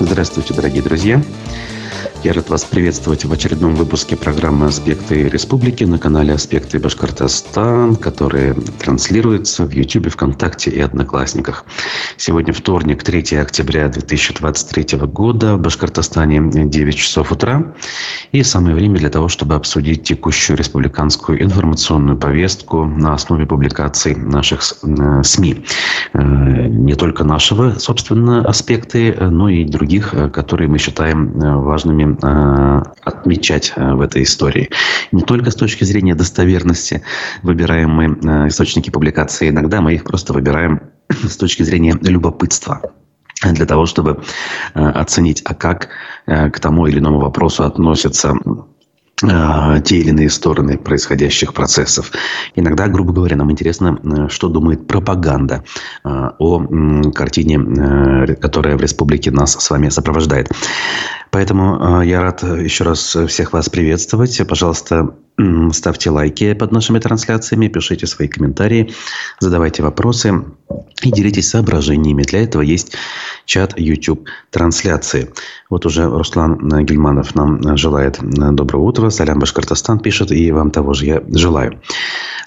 Здравствуйте, дорогие друзья. Я рад вас приветствовать в очередном выпуске программы «Аспекты республики» на канале «Аспекты Башкортостан», которые транслируются в YouTube, ВКонтакте и Одноклассниках. Сегодня вторник, 3 октября 2023 года. В Башкортостане 9 часов утра. И самое время для того, чтобы обсудить текущую республиканскую информационную повестку на основе публикаций наших э, СМИ. Э, не только нашего, собственно, аспекты, но и других, э, которые мы считаем важными Э, отмечать э, в этой истории. Не только с точки зрения достоверности выбираем мы э, источники публикации, иногда мы их просто выбираем с точки зрения любопытства для того, чтобы оценить, а как к тому или иному вопросу относятся а, те или иные стороны происходящих процессов. Иногда, грубо говоря, нам интересно, э, что думает пропаганда а, о картине, э, которая в республике нас с вами сопровождает. Поэтому я рад еще раз всех вас приветствовать. Пожалуйста, ставьте лайки под нашими трансляциями, пишите свои комментарии, задавайте вопросы и делитесь соображениями. Для этого есть чат YouTube трансляции. Вот уже Руслан Гельманов нам желает доброго утра. Салям Башкортостан пишет, и вам того же я желаю.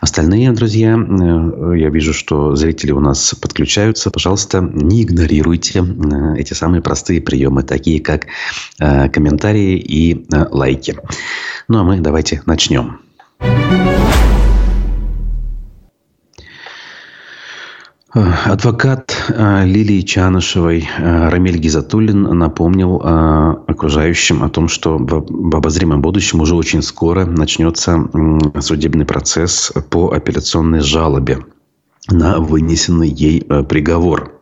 Остальные, друзья, э, я вижу, что зрители у нас подключаются. Пожалуйста, не игнорируйте э, эти самые простые приемы, такие как э, комментарии и лайки. Ну, а мы давайте начнем. Адвокат э, Лилии Чанышевой э, Рамиль Гизатуллин напомнил э, окружающим о том, что в обозримом будущем уже очень скоро начнется судебный процесс по апелляционной жалобе на вынесенный ей приговор.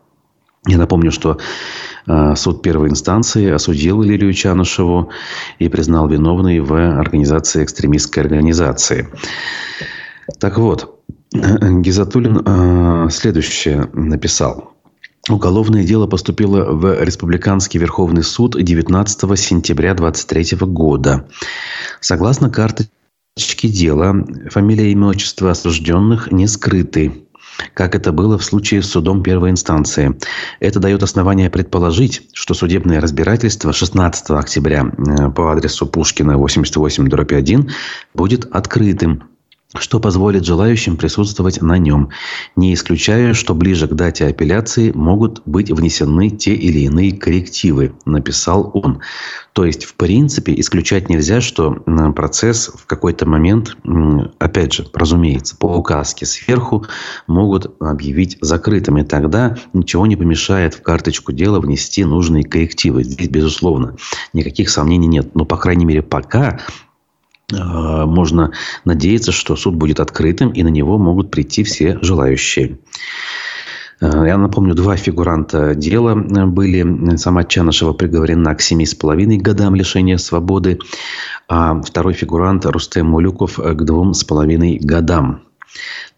Я напомню, что суд первой инстанции осудил Лилию Чанышеву и признал виновной в организации экстремистской организации. Так вот, Гизатуллин э, следующее написал. Уголовное дело поступило в Республиканский Верховный суд 19 сентября 2023 года. Согласно карточке дела, фамилия и имя отчество осужденных не скрыты как это было в случае с судом первой инстанции. Это дает основание предположить, что судебное разбирательство 16 октября э, по адресу Пушкина 88-1 будет открытым что позволит желающим присутствовать на нем, не исключая, что ближе к дате апелляции могут быть внесены те или иные коррективы, написал он. То есть, в принципе, исключать нельзя, что процесс в какой-то момент, опять же, разумеется, по указке сверху могут объявить закрытым. И тогда ничего не помешает в карточку дела внести нужные коррективы. Здесь, безусловно, никаких сомнений нет. Но, по крайней мере, пока можно надеяться, что суд будет открытым, и на него могут прийти все желающие. Э, я напомню, два фигуранта дела были. Сама Чанышева приговорена к семи с половиной годам лишения свободы, а второй фигурант Рустем Мулюков к двум с половиной годам.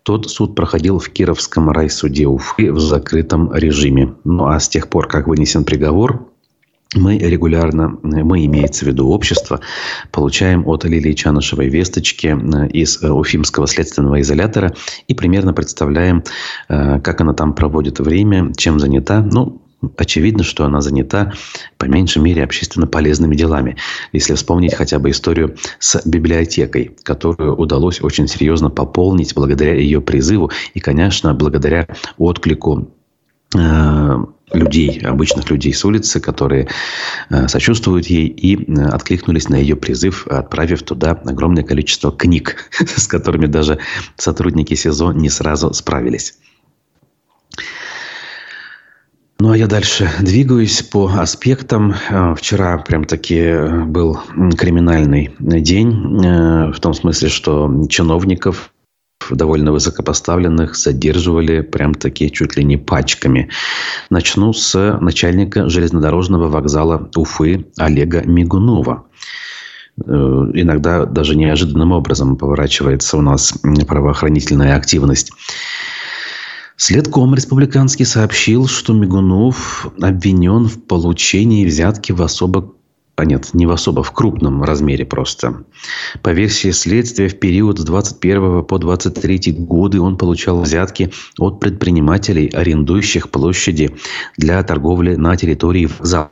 Тот суд проходил в Кировском райсуде Уфы в закрытом режиме. Ну а с тех пор, как вынесен приговор, мы регулярно, мы, имеется в виду общество, получаем от Лилии Чанышевой весточки э, из э, Уфимского следственного изолятора и примерно представляем, э, как она там проводит время, чем занята. Ну, очевидно, что она занята, по меньшей мере, общественно полезными делами. Если вспомнить хотя бы историю с библиотекой, которую удалось очень серьезно пополнить благодаря ее призыву и, конечно, благодаря отклику людей, обычных людей с улицы, которые э, сочувствуют ей и э, откликнулись на ее призыв, отправив туда огромное количество книг, с которыми даже сотрудники СИЗО не сразу справились. Ну, а я дальше двигаюсь по аспектам. Э, вчера прям таки был криминальный день, в том смысле, что чиновников довольно высокопоставленных задерживали прям таки чуть ли не пачками. Начну с начальника железнодорожного вокзала Уфы Олега Мигунова. Э, иногда даже неожиданным образом поворачивается у нас правоохранительная активность. Следком республиканский сообщил, что Мигунов обвинен в получении взятки в особо а нет, не в особо, в крупном размере просто. По версии следствия, в период с 21 по 23 годы он получал взятки от предпринимателей, арендующих площади для торговли на территории вокзала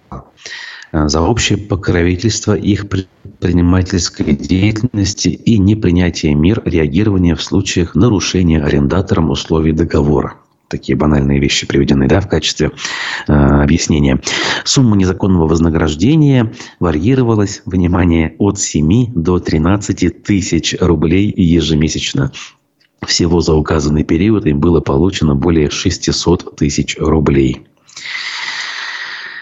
за общее покровительство их предпринимательской деятельности и непринятие мер реагирования в случаях нарушения арендатором условий договора такие банальные вещи приведены да, в качестве э, объяснения. Сумма незаконного вознаграждения варьировалась, внимание, от 7 до 13 тысяч рублей ежемесячно. Всего за указанный период им было получено более 600 тысяч рублей.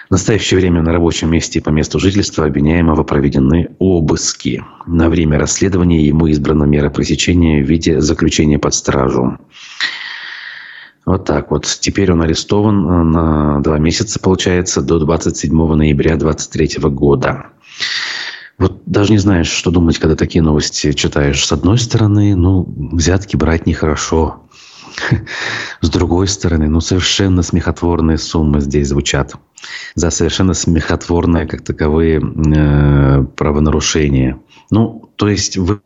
В настоящее время на рабочем месте и по месту жительства обвиняемого проведены обыски. На время расследования ему избрана мера пресечения в виде заключения под стражу. Вот так вот. Теперь он арестован э, на два месяца, получается, до 27 ноября 2023 года. Вот даже не знаешь, что думать, когда такие новости читаешь. С одной стороны, ну, взятки брать нехорошо. С другой стороны, ну, совершенно смехотворные суммы здесь звучат. За совершенно смехотворные, как таковые, э, правонарушения. Ну, то есть вы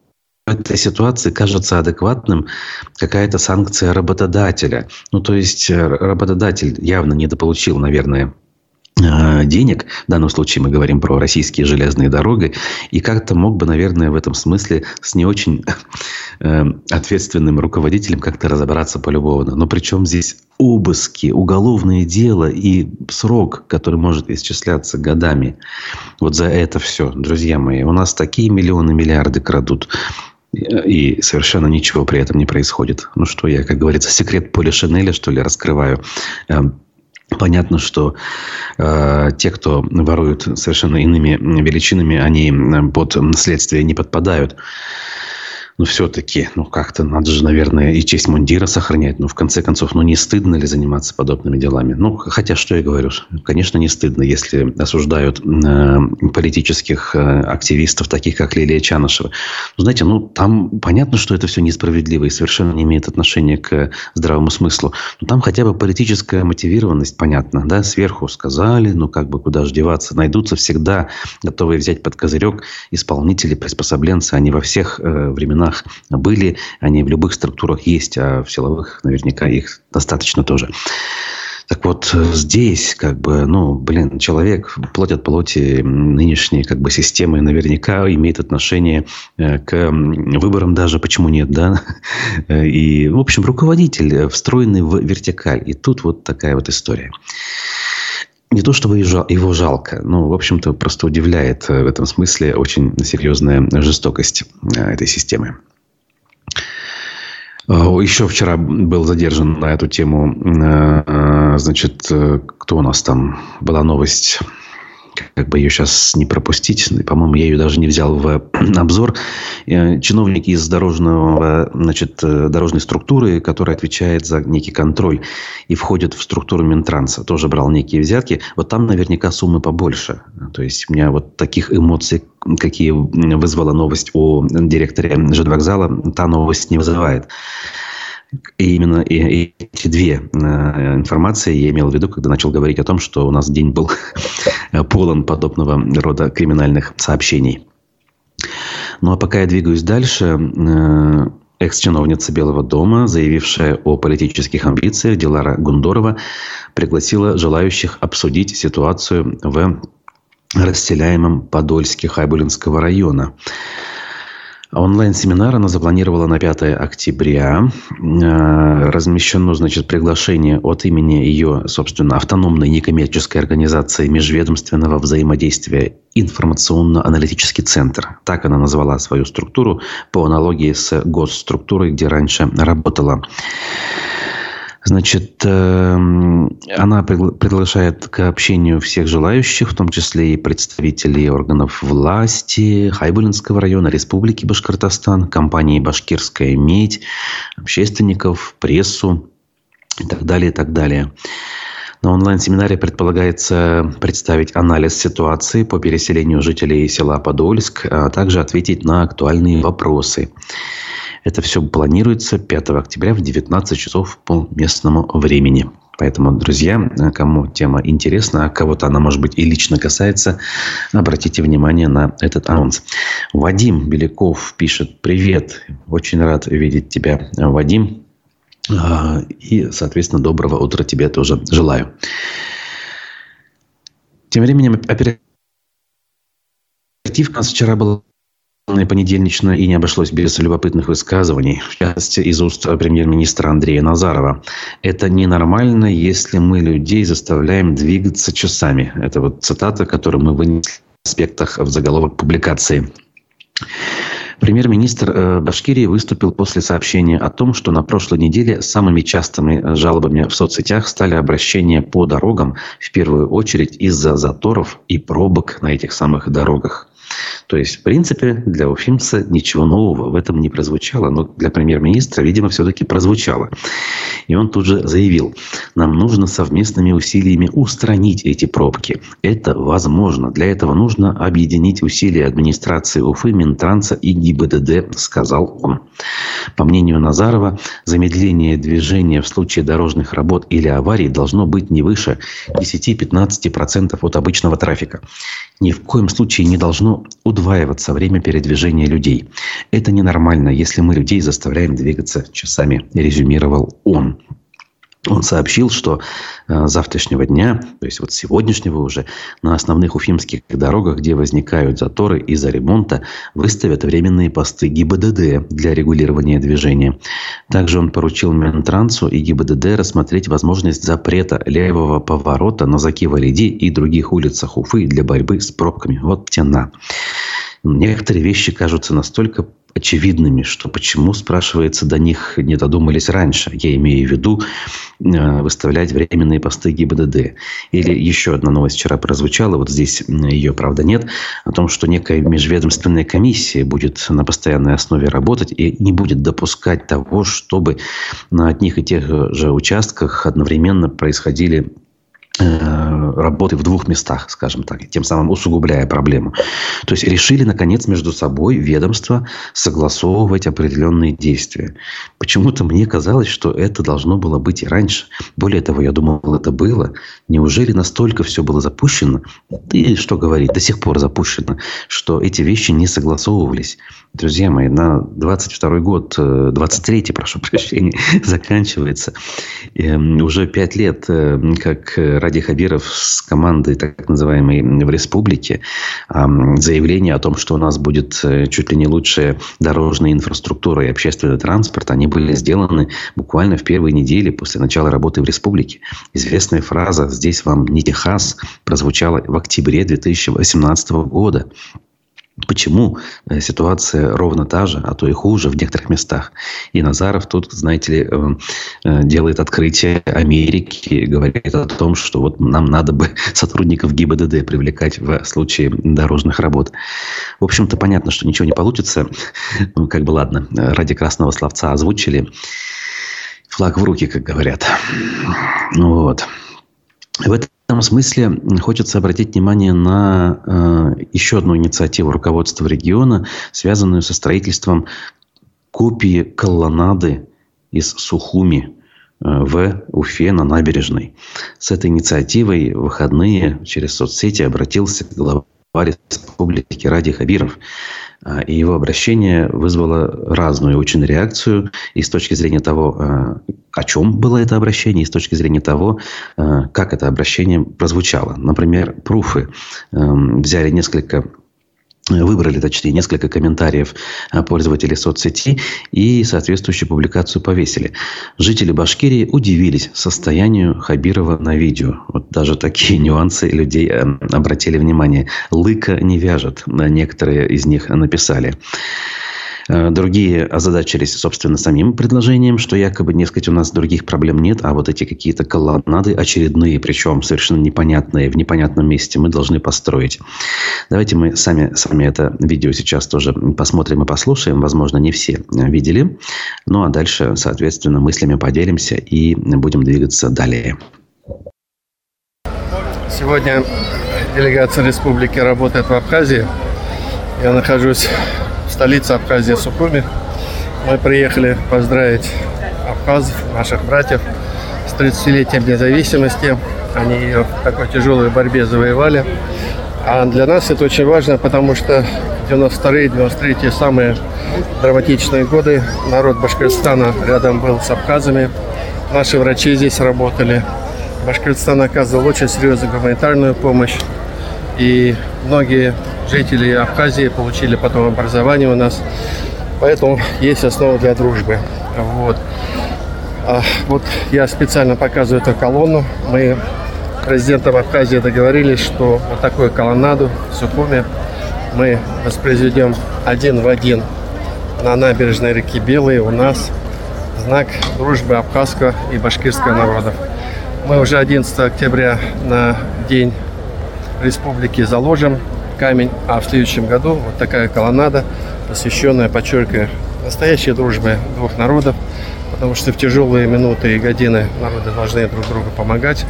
этой ситуации кажется адекватным какая-то санкция работодателя. Ну, то есть э, работодатель явно недополучил, наверное, э, денег. В данном случае мы говорим про российские железные дороги. И как-то мог бы, наверное, в этом смысле с не очень э, ответственным руководителем как-то разобраться полюбовно. Но причем здесь обыски, уголовное дело и срок, который может исчисляться годами. Вот за это все, друзья мои. У нас такие миллионы, миллиарды крадут и совершенно ничего при этом не происходит. Ну что я, как говорится, секрет Поля Шинеля, что ли, раскрываю. Эм, понятно, что э, те, кто воруют совершенно иными величинами, они под следствие не подпадают ну, все-таки, ну, как-то надо же, наверное, и честь мундира сохранять. Ну, в конце концов, ну, не стыдно ли заниматься подобными делами? Ну, хотя, что я говорю, конечно, не стыдно, если осуждают э, политических э, активистов, таких как Лилия Чанышева. Ну, знаете, ну, там понятно, что это все несправедливо и совершенно не имеет отношения к здравому смыслу. Но там хотя бы политическая мотивированность, понятно, да, сверху сказали, ну, как бы куда же деваться. Найдутся всегда готовые взять под козырек исполнители, приспособленцы, они во всех э, временах органах были, они в любых структурах есть, а в силовых наверняка их достаточно тоже. Так вот, здесь, как бы, ну, блин, человек, плоть от плоти нынешней, как бы, системы наверняка имеет отношение э, к выборам даже, почему нет, да? И, в общем, руководитель, встроенный в вертикаль. И тут вот такая вот история. Не то, чтобы его жалко, но, в общем-то, просто удивляет э, в этом смысле очень серьезная жестокость э, этой системы. Э, еще вчера был задержан на эту тему, значит, кто у нас там, была новость как бы ее сейчас не пропустить. По-моему, я ее даже не взял в обзор. Э, чиновники из дорожного, значит, э, дорожной структуры, которая отвечает за некий контроль и входит в структуру Минтранса, тоже брал некие взятки. Вот там наверняка суммы побольше. То есть, у меня вот таких эмоций, какие вызвала новость о директоре ЖД-вокзала, та новость не вызывает. И именно эти две э, информации я имел в виду, когда начал говорить о том, что у нас день был полон подобного рода криминальных сообщений. Ну а пока я двигаюсь дальше, э, экс-чиновница Белого дома, заявившая о политических амбициях, Дилара Гундорова, пригласила желающих обсудить ситуацию в расселяемом Подольске Хайбулинского района. Онлайн-семинар она запланировала на 5 октября. Э, размещено, значит, приглашение от имени ее, собственно, автономной некоммерческой организации межведомственного взаимодействия информационно-аналитический центр. Так она назвала свою структуру по аналогии с госструктурой, где раньше работала. Значит, эм, она приглашает к общению всех желающих, в том числе и представителей органов власти Хайбулинского района, Республики Башкортостан, компании «Башкирская медь», общественников, прессу и так далее, и так далее. На онлайн-семинаре предполагается представить анализ ситуации по переселению жителей села Подольск, а также ответить на актуальные вопросы. Это все планируется 5 октября в 19 часов по местному времени. Поэтому, друзья, кому тема интересна, а кого-то она, может быть, и лично касается, обратите внимание на этот анонс. Вадим Беляков пишет «Привет, очень рад видеть тебя, Вадим». А, и, соответственно, доброго утра тебе тоже желаю. Тем временем оперативка у нас вчера была понедельничная и не обошлось без любопытных высказываний, в частности, из уст премьер-министра Андрея Назарова. Это ненормально, если мы людей заставляем двигаться часами. Это вот цитата, которую мы вынесли в аспектах в заголовок публикации. Премьер-министр э, Башкирии выступил после сообщения о том, что на прошлой неделе самыми частыми жалобами в соцсетях стали обращения по дорогам, в первую очередь из-за заторов и пробок на этих самых дорогах. То есть, в принципе, для уфимца ничего нового в этом не прозвучало, но для премьер-министра, видимо, все-таки прозвучало. И он тут же заявил, нам нужно совместными усилиями устранить эти пробки. Это возможно. Для этого нужно объединить усилия администрации Уфы, Минтранса и ГИБДД, сказал он. По мнению Назарова, замедление движения в случае дорожных работ или аварий должно быть не выше 10-15% от обычного трафика. Ни в коем случае не должно удваиваться время передвижения людей. Это ненормально, если мы людей заставляем двигаться часами, резюмировал он. Он сообщил, что э, завтрашнего дня, то есть вот сегодняшнего уже, на основных уфимских дорогах, где возникают заторы из-за ремонта, выставят временные посты ГИБДД для регулирования движения. Также он поручил Минтрансу и ГИБДД рассмотреть возможность запрета левого поворота на Закива-Лиди и других улицах Уфы для борьбы с пробками. Вот тена. Некоторые вещи кажутся настолько очевидными, что почему, спрашивается, до них не додумались раньше. Я имею в виду э, выставлять временные посты ГИБДД. Или еще одна новость вчера прозвучала, вот здесь ее, правда, нет, о том, что некая межведомственная комиссия будет на постоянной основе работать и не будет допускать того, чтобы на одних и тех же участках одновременно происходили Э, работы в двух местах, скажем так, тем самым усугубляя проблему. То есть решили, наконец, между собой ведомства согласовывать определенные действия. Почему-то мне казалось, что это должно было быть и раньше. Более того, я думал, это было. Неужели настолько все было запущено? И что говорить, до сих пор запущено, что эти вещи не согласовывались. Друзья мои, на 22 год, 23 э, прошу прощения, заканчивается. Эм, уже пять лет, э, как Ради Хабиров с командой так называемой в республике заявление о том, что у нас будет э, чуть ли не лучшая дорожная инфраструктура и общественный транспорт, они были сделаны буквально в первые недели после начала работы в республике. Известная фраза «Здесь вам не Техас» прозвучала в октябре 2018 года. Почему э, ситуация ровно та же, а то и хуже в некоторых местах? И Назаров тут, знаете ли, э, э, делает открытие Америки, говорит о том, что вот нам надо бы сотрудников ГИБДД привлекать в случае дорожных работ. В общем-то, понятно, что ничего не получится. Ну, как бы ладно, ради красного словца озвучили. Флаг в руки, как говорят. Вот. В этом этом смысле хочется обратить внимание на э, еще одну инициативу руководства региона, связанную со строительством копии колоннады из Сухуми э, в Уфе на набережной. С этой инициативой в выходные через соцсети обратился глава республики Ради Хабиров. А, и его обращение вызвало разную очень реакцию и с точки зрения того, а, о чем было это обращение, и с точки зрения того, а, как это обращение прозвучало. Например, пруфы эм, взяли несколько выбрали, точнее, несколько комментариев пользователей соцсети и соответствующую публикацию повесили. Жители Башкирии удивились состоянию Хабирова на видео. Вот даже такие нюансы людей э, обратили внимание. Лыка не вяжет, некоторые из них написали. Э, другие озадачились, собственно, самим предложением, что якобы, несколько у нас других проблем нет, а вот эти какие-то колоннады очередные, причем совершенно непонятные, в непонятном месте, мы должны построить. Давайте мы сами с вами это видео сейчас тоже посмотрим и послушаем. Возможно, не все видели. Ну, а дальше, соответственно, мыслями поделимся и будем двигаться далее. Сегодня делегация республики работает в Абхазии. Я нахожусь столица Абхазии Сухуми. Мы приехали поздравить абхазов, наших братьев, с 30-летием независимости. Они ее в такой тяжелой борьбе завоевали. А для нас это очень важно, потому что 92-е, 93-е самые драматичные годы. Народ Башкортостана рядом был с абхазами. Наши врачи здесь работали. Башкортостан оказывал очень серьезную гуманитарную помощь. И многие жители Абхазии получили потом образование у нас. Поэтому есть основа для дружбы. Вот. А вот я специально показываю эту колонну. Мы президентом Абхазии договорились, что вот такую колоннаду в Сухуме мы воспроизведем один в один на набережной реки Белой у нас знак дружбы абхазского и башкирского народов. Мы уже 11 октября на День Республики заложим камень, а в следующем году вот такая колоннада, посвященная, подчеркиваю, настоящей дружбе двух народов, потому что в тяжелые минуты и годины народы должны друг другу помогать.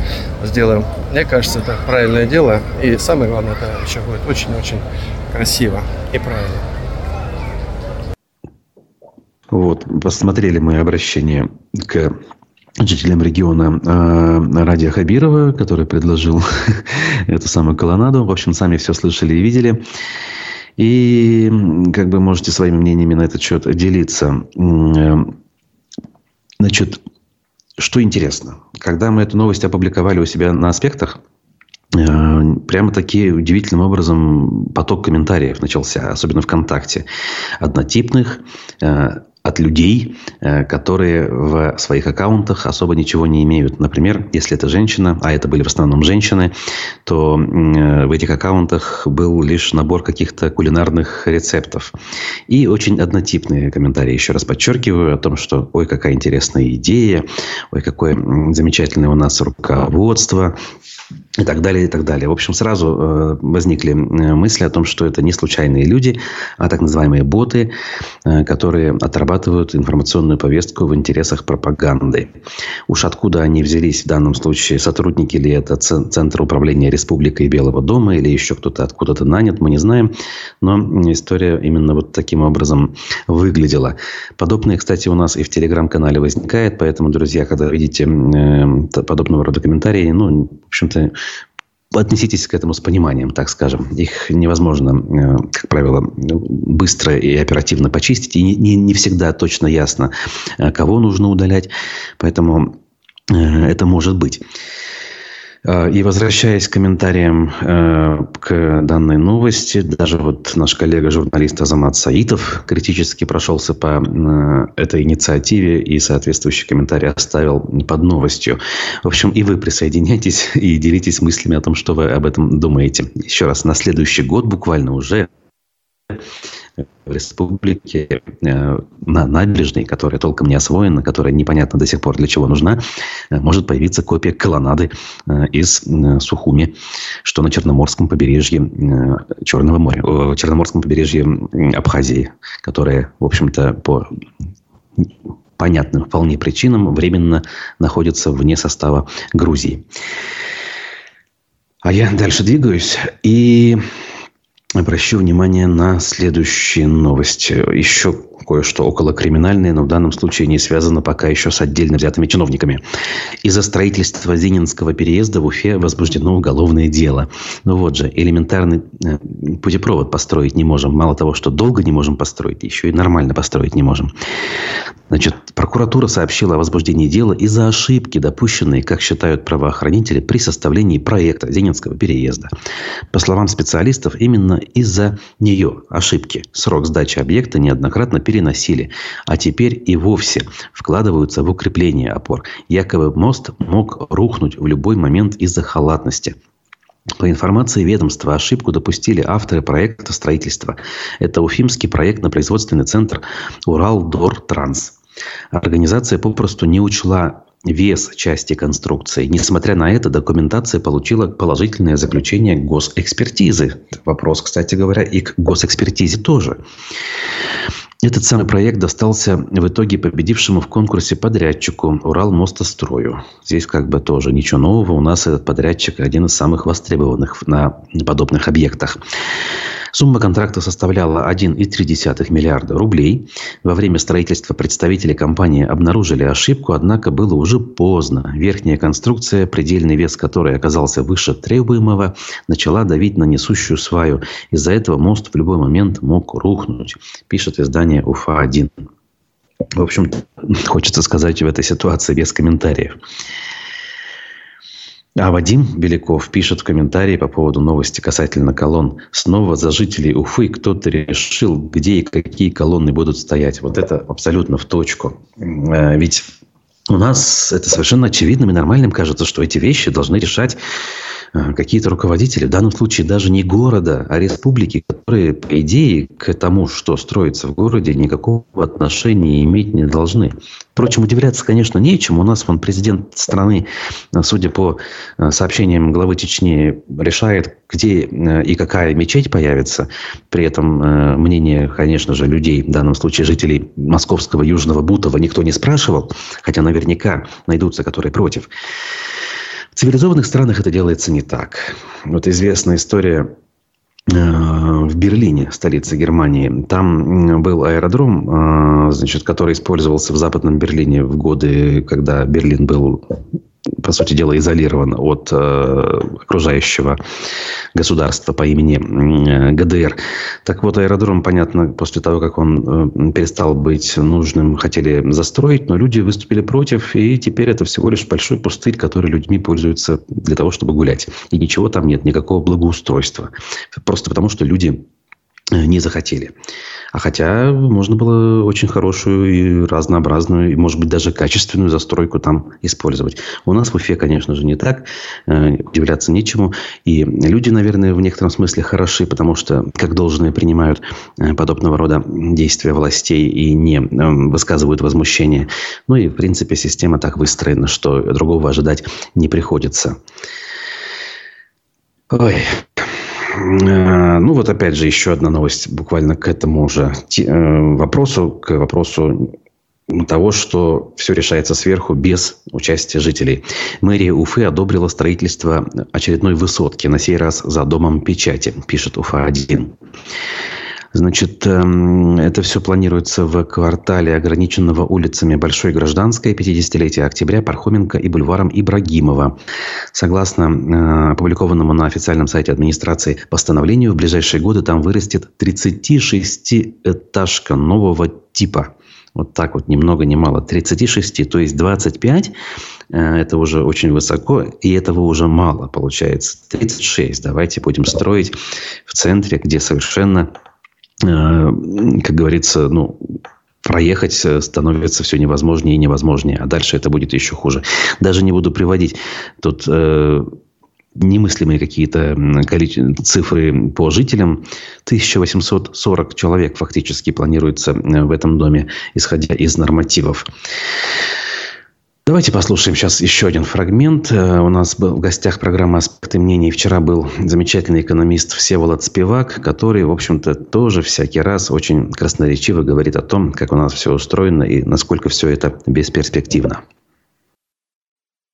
Сделаем, мне кажется, это правильное дело, и самое главное, это еще будет очень-очень красиво и правильно. Вот, посмотрели мы обращение к жителям региона э, Радия Хабирова, который предложил эту самую колонаду. В общем, сами все слышали и видели. И как бы можете своими мнениями на этот счет делиться. Э, значит, что интересно. Когда мы эту новость опубликовали у себя на аспектах, э, прямо такие удивительным образом поток комментариев начался, особенно ВКонтакте. Однотипных, от людей, э, которые в своих аккаунтах особо ничего не имеют. Например, если это женщина, а это были в основном женщины, то э, в этих аккаунтах был лишь набор каких-то кулинарных рецептов. И очень однотипные комментарии. Еще раз подчеркиваю о том, что ой, какая интересная идея, ой, какое замечательное у нас руководство, и так далее, и так далее. В общем, сразу э, возникли э, мысли о том, что это не случайные люди, а так называемые боты, э, которые отрабатывают информационную повестку в интересах пропаганды. Уж откуда они взялись в данном случае, сотрудники ли это Центр управления Республикой Белого дома или еще кто-то откуда-то нанят, мы не знаем. Но история именно вот таким образом выглядела. Подобное, кстати, у нас и в Телеграм-канале возникает, поэтому, друзья, когда видите подобного рода комментарии, ну, в общем-то, Относитесь к этому с пониманием, так скажем. Их невозможно, э, как правило, быстро и оперативно почистить. И не, не всегда точно ясно, э, кого нужно удалять. Поэтому э, это может быть. А, и возвращаясь к комментариям э, к данной новости, даже вот наш коллега-журналист Азамат Саитов критически прошелся по э, этой инициативе и соответствующий комментарий оставил под новостью. В общем, и вы присоединяйтесь и делитесь мыслями о том, что вы об этом думаете. Еще раз, на следующий год буквально уже в республике э, на набережной, которая толком не освоена, которая непонятно до сих пор для чего нужна, э, может появиться копия колоннады э, из Сухуми, что на Черноморском побережье Черного моря, Черноморском побережье Абхазии, которая, в общем-то, по понятным вполне причинам временно находится вне состава Грузии. А я дальше двигаюсь. И обращу внимание на следующие новости. Еще кое-что около криминальное, но в данном случае не связано пока еще с отдельно взятыми чиновниками. Из-за строительства Зининского переезда в Уфе возбуждено уголовное дело. Ну вот же, элементарный э, путепровод построить не можем. Мало того, что долго не можем построить, еще и нормально построить не можем. Значит, прокуратура сообщила о возбуждении дела из-за ошибки, допущенной, как считают правоохранители, при составлении проекта Зенинского переезда. По словам специалистов, именно из-за нее, ошибки, срок сдачи объекта неоднократно переносили, а теперь и вовсе вкладываются в укрепление опор. Якобы мост мог рухнуть в любой момент из-за халатности. По информации ведомства, ошибку допустили авторы проекта строительства. Это уфимский проектно-производственный центр «Урал-Дор-Транс». Организация попросту не учла вес части конструкции. Несмотря на это, документация получила положительное заключение госэкспертизы. Вопрос, кстати говоря, и к госэкспертизе тоже. Этот самый проект достался в итоге победившему в конкурсе подрядчику Уралмостострою. Здесь как бы тоже ничего нового. У нас этот подрядчик один из самых востребованных на подобных объектах. Сумма контракта составляла 1,3 миллиарда рублей. Во время строительства представители компании обнаружили ошибку, однако было уже поздно. Верхняя конструкция, предельный вес которой оказался выше требуемого, начала давить на несущую сваю. Из-за этого мост в любой момент мог рухнуть, пишет издание УФА-1. В общем, хочется сказать в этой ситуации без комментариев. А Вадим Беляков пишет в комментарии по поводу новости касательно колонн. Снова за жителей Уфы кто-то решил, где и какие колонны будут стоять. Вот это абсолютно в точку. Э, ведь у нас это совершенно очевидным и нормальным кажется, что эти вещи должны решать какие-то руководители, в данном случае даже не города, а республики, которые, по идее, к тому, что строится в городе, никакого отношения иметь не должны. Впрочем, удивляться, конечно, нечему. У нас вон президент страны, э, судя по э, сообщениям главы Чечни, решает, где и какая мечеть появится. При этом мнение, конечно же, людей, в данном случае жителей московского Южного Бутова, никто не спрашивал, хотя наверняка найдутся, которые против. В цивилизованных странах это делается не так. Вот известная история э, в Берлине, столице Германии. Там был аэродром, э, значит, который использовался в Западном Берлине в годы, когда Берлин был по сути дела, изолирован от э, окружающего государства по имени э, ГДР. Так вот, аэродром, понятно, после того, как он э, перестал быть нужным, хотели застроить, но люди выступили против, и теперь это всего лишь большой пустырь, который людьми пользуются для того, чтобы гулять. И ничего там нет, никакого благоустройства. Просто потому, что люди э, не захотели. А хотя можно было очень хорошую и разнообразную, и, может быть, даже качественную застройку там использовать. У нас в Уфе, конечно же, не так. Э, удивляться нечему. И люди, наверное, в некотором смысле хороши, потому что как должное принимают э, подобного рода действия властей и не э, высказывают возмущение. Ну и, в принципе, система так выстроена, что другого ожидать не приходится. Ой, ну, вот опять же еще одна новость буквально к этому же э, вопросу, к вопросу того, что все решается сверху без участия жителей. Мэрия Уфы одобрила строительство очередной высотки, на сей раз за домом печати, пишет Уфа-1. Значит, эм, это все планируется в квартале, ограниченного улицами Большой Гражданской, 50-летия октября, Пархоменко и бульваром Ибрагимова. Согласно э, опубликованному на официальном сайте администрации постановлению, в ближайшие годы там вырастет 36-этажка нового типа. Вот так вот, ни много ни мало. 36, то есть 25 э, это уже очень высоко, и этого уже мало получается. 36 давайте будем строить в центре, где совершенно как говорится, ну, проехать становится все невозможнее и невозможнее. А дальше это будет еще хуже. Даже не буду приводить тут э, немыслимые какие-то цифры по жителям. 1840 человек фактически планируется э, в этом доме, исходя из нормативов. Давайте послушаем сейчас еще один фрагмент. Э, у нас был в гостях программы «Аспекты мнений». Вчера был замечательный экономист Всеволод Спивак, который, в общем-то, тоже всякий раз очень красноречиво говорит о том, как у нас все устроено и насколько все это бесперспективно.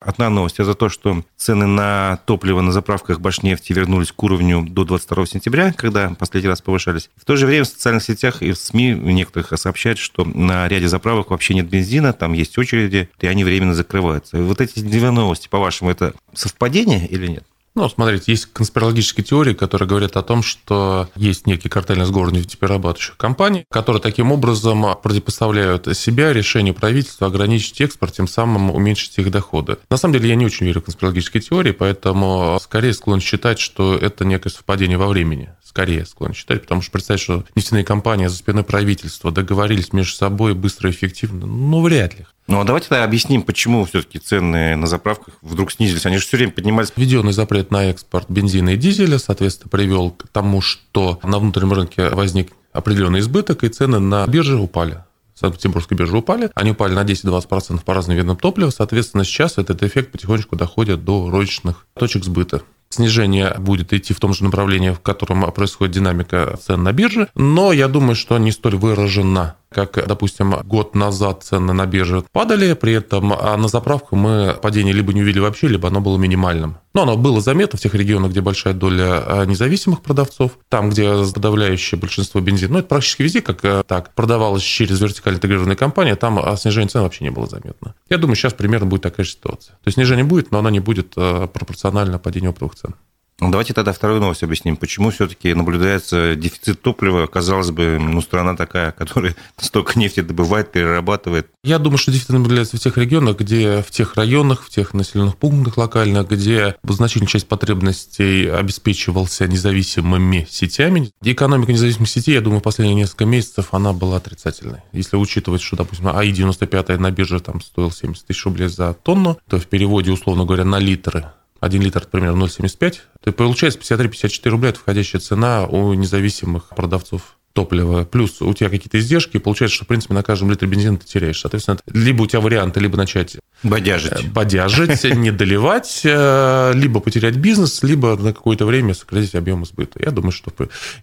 Одна новость – это то, что цены на топливо на заправках Башнефти вернулись к уровню до 22 сентября, когда последний раз повышались. В то же время в социальных сетях и в СМИ некоторых сообщают, что на ряде заправок вообще нет бензина, там есть очереди, и они временно закрываются. Вот эти две новости, по-вашему, это совпадение или нет? Ну, смотрите, есть конспирологические теории, которые говорят о том, что есть некий картельный сговор нефтеперерабатывающих компаний, которые таким образом противопоставляют себя решению правительства ограничить экспорт, тем самым уменьшить их доходы. На самом деле, я не очень верю в конспирологические теории, поэтому скорее склонен считать, что это некое совпадение во времени. Скорее склонен считать, потому что представить, что нефтяные компании за спиной правительства договорились между собой быстро и эффективно, ну, вряд ли. Ну, а давайте тогда объясним, почему все-таки цены на заправках вдруг снизились. Они же все время поднимались. Введенный запрет на экспорт бензина и дизеля, соответственно, привел к тому, что на внутреннем рынке возник определенный избыток, и цены на бирже упали. Санкт-Петербургской бирже упали. Они упали на 10-20% по разным видам топлива. Соответственно, сейчас этот эффект потихонечку доходит до розничных точек сбыта. Снижение будет идти в том же направлении, в котором происходит динамика цен на бирже, но я думаю, что не столь выражена как, допустим, год назад цены на бирже падали, при этом а на заправку мы падение либо не увидели вообще, либо оно было минимальным. Но оно было заметно в тех регионах, где большая доля а, независимых продавцов, там, где подавляющее большинство бензина, ну, это практически везде, как э, так, продавалось через вертикально интегрированные компании, там а, снижение цен вообще не было заметно. Я думаю, сейчас примерно будет такая же ситуация. То есть снижение будет, но оно не будет э, пропорционально падению оптовых цен. Ну, давайте тогда вторую новость объясним. Почему все-таки наблюдается дефицит топлива? Казалось бы, ну, страна такая, которая столько нефти добывает, перерабатывает. Я думаю, что дефицит наблюдается в тех регионах, где в тех районах, в тех населенных пунктах локально, где значительная часть потребностей обеспечивался независимыми сетями. Экономика независимых сетей, я думаю, последние несколько месяцев она была отрицательной. Если учитывать, что, допустим, АИ-95 на бирже там стоил 70 тысяч рублей за тонну, то в переводе, условно говоря, на литры 1 литр, примерно 0,75, то получается 53-54 рубля – это входящая цена у независимых продавцов топлива, плюс у тебя какие-то издержки, получается, что, в принципе, на каждом литре бензина ты теряешь. Соответственно, либо у тебя варианты, либо начать Бодяжить. Э, бодяжить, не доливать, э, либо потерять бизнес, либо на какое-то время сократить объем сбыта. Я думаю, что...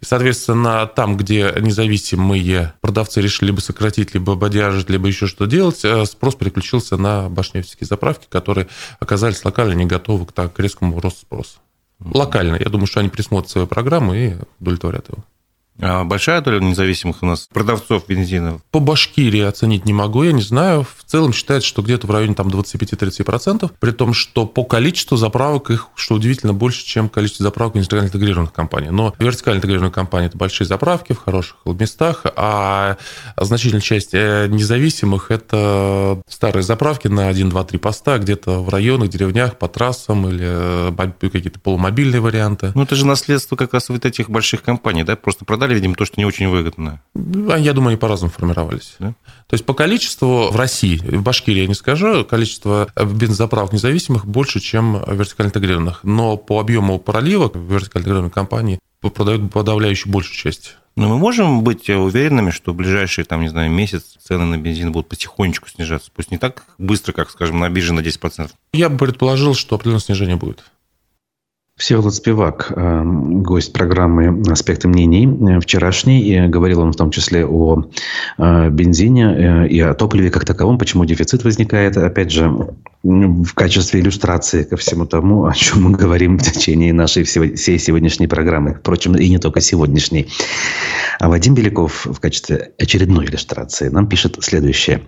И, соответственно, там, где независимые продавцы решили либо сократить, либо бодяжить, либо еще что делать, э, спрос переключился на башнефтские заправки, которые оказались локально не готовы к, так, к резкому росту спроса. Локально. Я думаю, что они присмотрят свою программу и удовлетворят его. А большая доля независимых у нас продавцов бензина? По Башкирии оценить не могу, я не знаю. В целом считается, что где-то в районе там, 25-30%, при том, что по количеству заправок их, что удивительно, больше, чем количество заправок вертикально интегрированных компаний. Но вертикально интегрированные компании – это большие заправки в хороших местах, а значительная часть э, независимых – это старые заправки на 1, 2, 3 поста, где-то в районах, деревнях, по трассам или э, какие-то полумобильные варианты. Ну, это же наследство как раз вот этих больших компаний, да? Просто продать продали, видимо, то, что не очень выгодно. А я думаю, они по-разному формировались. Да? То есть по количеству в России, в Башкирии я не скажу, количество бензозаправок независимых больше, чем вертикально интегрированных. Но по объему проливок вертикально интегрированные компании продают подавляющую большую часть. Но мы можем быть уверенными, что в ближайшие, там, не знаю, месяц цены на бензин будут потихонечку снижаться? Пусть не так быстро, как, скажем, на бирже на 10%. Я бы предположил, что определенное снижение будет. Всеволод Спивак, э, гость программы «Аспекты мнений» э, вчерашний. И говорил он в том числе о э, бензине и о топливе как таковом, почему дефицит возникает. Опять же, в качестве иллюстрации ко всему тому, о чем мы говорим в течение нашей всей сегодняшней программы. Впрочем, и не только сегодняшней. А Вадим Беляков в качестве очередной иллюстрации нам пишет следующее.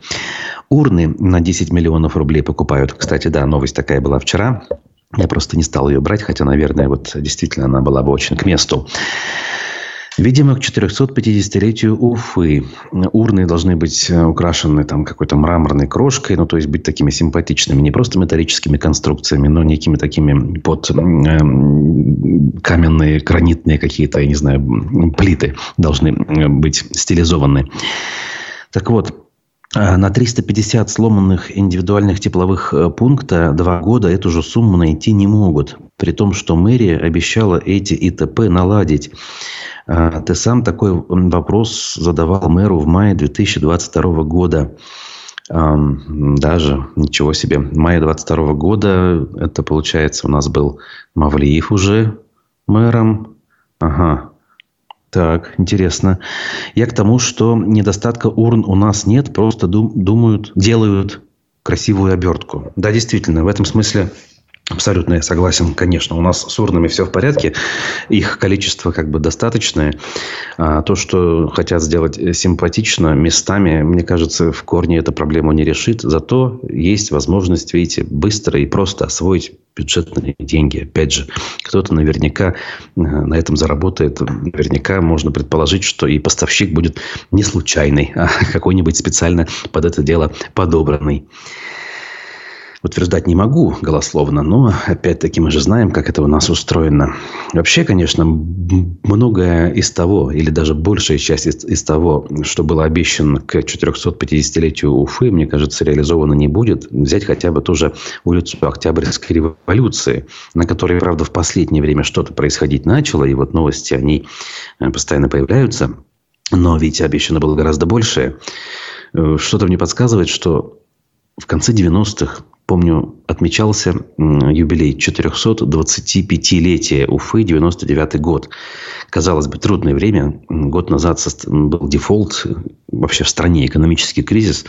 Урны на 10 миллионов рублей покупают. Кстати, да, новость такая была вчера. Я просто не стал ее брать, хотя, наверное, вот действительно она была бы очень к месту. Видимо, к 450-летию Уфы урны должны быть украшены там какой-то мраморной крошкой, ну, то есть быть такими симпатичными, не просто металлическими конструкциями, но некими такими под э, каменные, гранитные какие-то, я не знаю, плиты должны быть стилизованы. Так вот, на 350 сломанных индивидуальных тепловых э, пункта два года эту же сумму найти не могут. При том, что мэрия обещала эти ИТП наладить. А, ты сам такой вопрос задавал мэру в мае 2022 года. Даже, ничего себе, мая 2022 года, это получается у нас был Мавлиев уже мэром. Ага, так, интересно. Я к тому, что недостатка урн у нас нет, просто думают, делают красивую обертку. Да, действительно, в этом смысле Абсолютно я согласен, конечно. У нас с урнами все в порядке. Их количество как бы достаточное. А то, что хотят сделать симпатично местами, мне кажется, в корне эту проблему не решит. Зато есть возможность, видите, быстро и просто освоить бюджетные деньги. Опять же, кто-то наверняка э, на этом заработает. Наверняка можно предположить, что и поставщик будет не случайный, а какой-нибудь специально под это дело подобранный утверждать не могу голословно, но опять-таки мы же знаем, как это у нас устроено. Вообще, конечно, многое из того, или даже большая часть из, из того, что было обещано к 450-летию Уфы, мне кажется, реализовано не будет. Взять хотя бы ту же улицу Октябрьской революции, на которой, правда, в последнее время что-то происходить начало, и вот новости, они э, постоянно появляются. Но ведь обещано было гораздо большее. Э, что-то мне подсказывает, что в конце 90-х помню, отмечался юбилей 425-летия Уфы, 99 год. Казалось бы, трудное время. Год назад был дефолт, вообще в стране экономический кризис.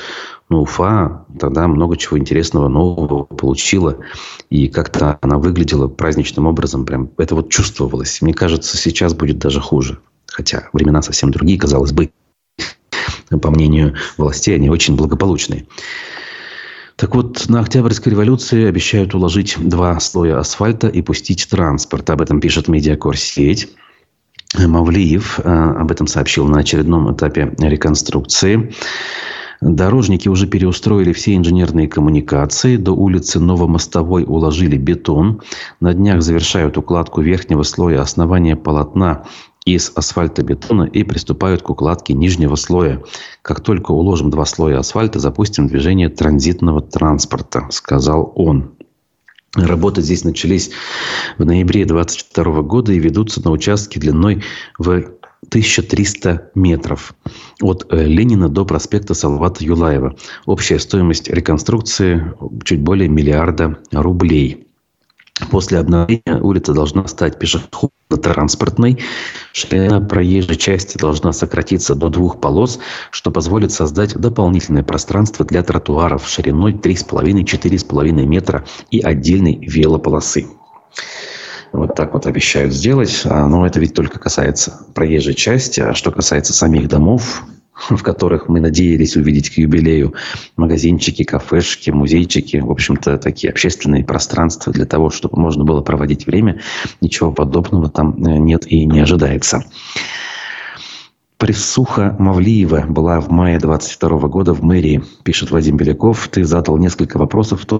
Но Уфа тогда много чего интересного, нового получила. И как-то она выглядела праздничным образом. Прям это вот чувствовалось. Мне кажется, сейчас будет даже хуже. Хотя времена совсем другие, казалось бы. По мнению властей, они очень благополучные. Так вот, на Октябрьской революции обещают уложить два слоя асфальта и пустить транспорт. Об этом пишет медиакорсеть. Мавлиев э, об этом сообщил на очередном этапе реконструкции. Дорожники уже переустроили все инженерные коммуникации. До улицы Новомостовой уложили бетон. На днях завершают укладку верхнего слоя основания полотна из асфальтобетона и приступают к укладке нижнего слоя. Как только уложим два слоя асфальта, запустим движение транзитного транспорта, сказал он. Работы здесь начались в ноябре 2022 года и ведутся на участке длиной в 1300 метров от э, Ленина до проспекта Салавата Юлаева. Общая стоимость реконструкции чуть более миллиарда рублей. После обновления улица должна стать пешеходно-транспортной. Ширина проезжей части должна сократиться до двух полос, что позволит создать дополнительное пространство для тротуаров шириной 3,5-4,5 метра и отдельной велополосы. Вот так вот обещают сделать. А, но это ведь только касается проезжей части. А что касается самих домов, в которых мы надеялись увидеть к юбилею магазинчики, кафешки, музейчики, в общем-то, такие общественные пространства для того, чтобы можно было проводить время. Ничего подобного там э, нет и не ожидается. Присуха Мавлиева была в мае 22 года в мэрии, пишет Вадим Беляков. Ты задал несколько вопросов, в том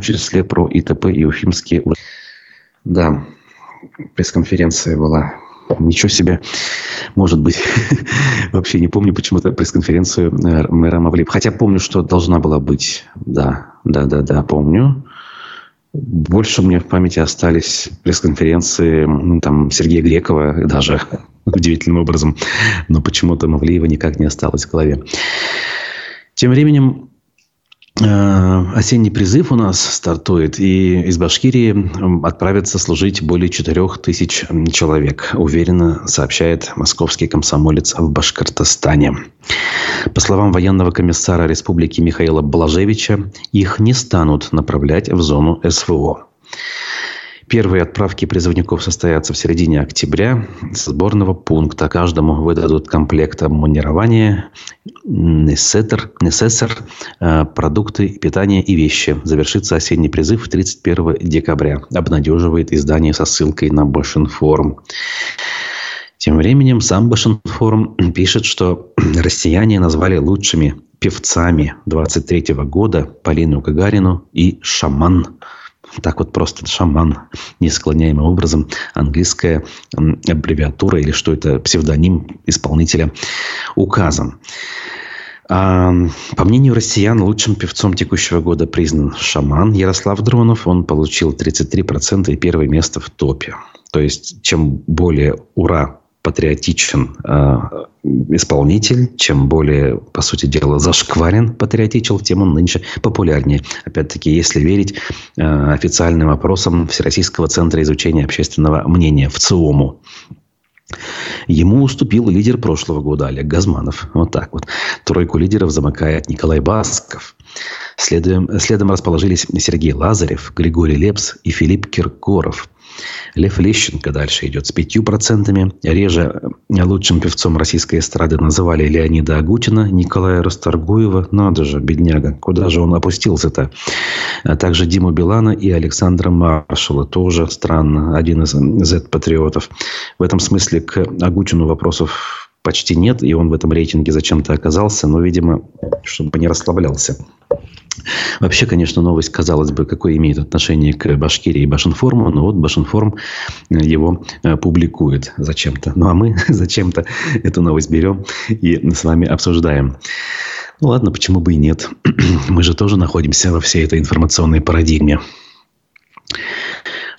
числе про ИТП и Уфимские. Да, пресс-конференция была Ничего себе. Может быть. Вообще не помню почему-то пресс-конференцию э, мэра Мавлиева. Хотя помню, что должна была быть. Да, да, да, да, помню. Больше мне в памяти остались пресс-конференции ну, там, Сергея Грекова даже удивительным образом. Но почему-то Мавлиева никак не осталось в голове. Тем временем осенний призыв у нас стартует, и из Башкирии отправится служить более 4 тысяч человек, уверенно сообщает московский комсомолец в Башкортостане. По словам военного комиссара республики Михаила Блажевича, их не станут направлять в зону СВО. Первые отправки призывников состоятся в середине октября. С сборного пункта каждому выдадут комплект обмунирования, несетер, несессор, э, продукты питания и вещи. Завершится осенний призыв 31 декабря. Обнадеживает издание со ссылкой на Башинформ. Тем временем сам Башинформ пишет, что россияне назвали лучшими певцами 23 года Полину Гагарину и «Шаман» так вот просто шаман, несклоняемым образом, английская аббревиатура или что это, псевдоним исполнителя указан. А, по мнению россиян, лучшим певцом текущего года признан шаман Ярослав Дронов. Он получил 33% и первое место в топе. То есть, чем более ура патриотичен э, исполнитель, чем более, по сути дела, зашкварен патриотичен, тем он нынче популярнее. Опять-таки, если верить э, официальным опросам Всероссийского центра изучения общественного мнения в ЦИОМу. Ему уступил лидер прошлого года Олег Газманов. Вот так вот. Тройку лидеров замыкает Николай Басков. Следуем, следом расположились Сергей Лазарев, Григорий Лепс и Филипп Киркоров. Лев Лещенко дальше идет с пятью процентами. Реже лучшим певцом российской эстрады называли Леонида Агутина, Николая Расторгуева. Надо же, бедняга, куда же он опустился-то? А также Диму Билана и Александра Маршала. Тоже странно, один из Z-патриотов. В этом смысле к Агутину вопросов почти нет, и он в этом рейтинге зачем-то оказался, но, видимо, чтобы не расслаблялся. Вообще, конечно, новость, казалось бы, какое имеет отношение к Башкирии и Башинформу, но вот Башинформ э, его э, публикует зачем-то. Ну, а мы зачем-то эту новость берем и с вами обсуждаем. Ну, ладно, почему бы и нет. Мы же тоже находимся во всей этой информационной парадигме.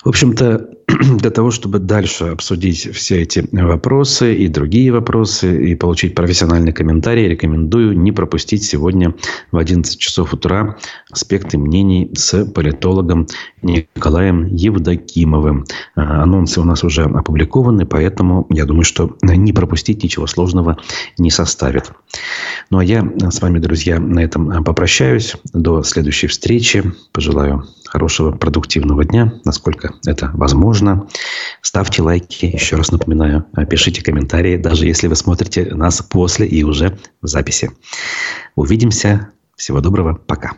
В общем-то, для того, чтобы дальше обсудить все эти вопросы и другие вопросы, и получить профессиональный комментарий, рекомендую не пропустить сегодня в 11 часов утра аспекты мнений с политологом Николаем Евдокимовым. А, анонсы у нас уже опубликованы, поэтому я думаю, что не пропустить ничего сложного не составит. Ну, а я с вами, друзья, на этом попрощаюсь. До следующей встречи. Пожелаю хорошего, продуктивного дня, насколько это возможно. Ставьте лайки, еще раз напоминаю, пишите комментарии, даже если вы смотрите нас после и уже в записи. Увидимся. Всего доброго. Пока.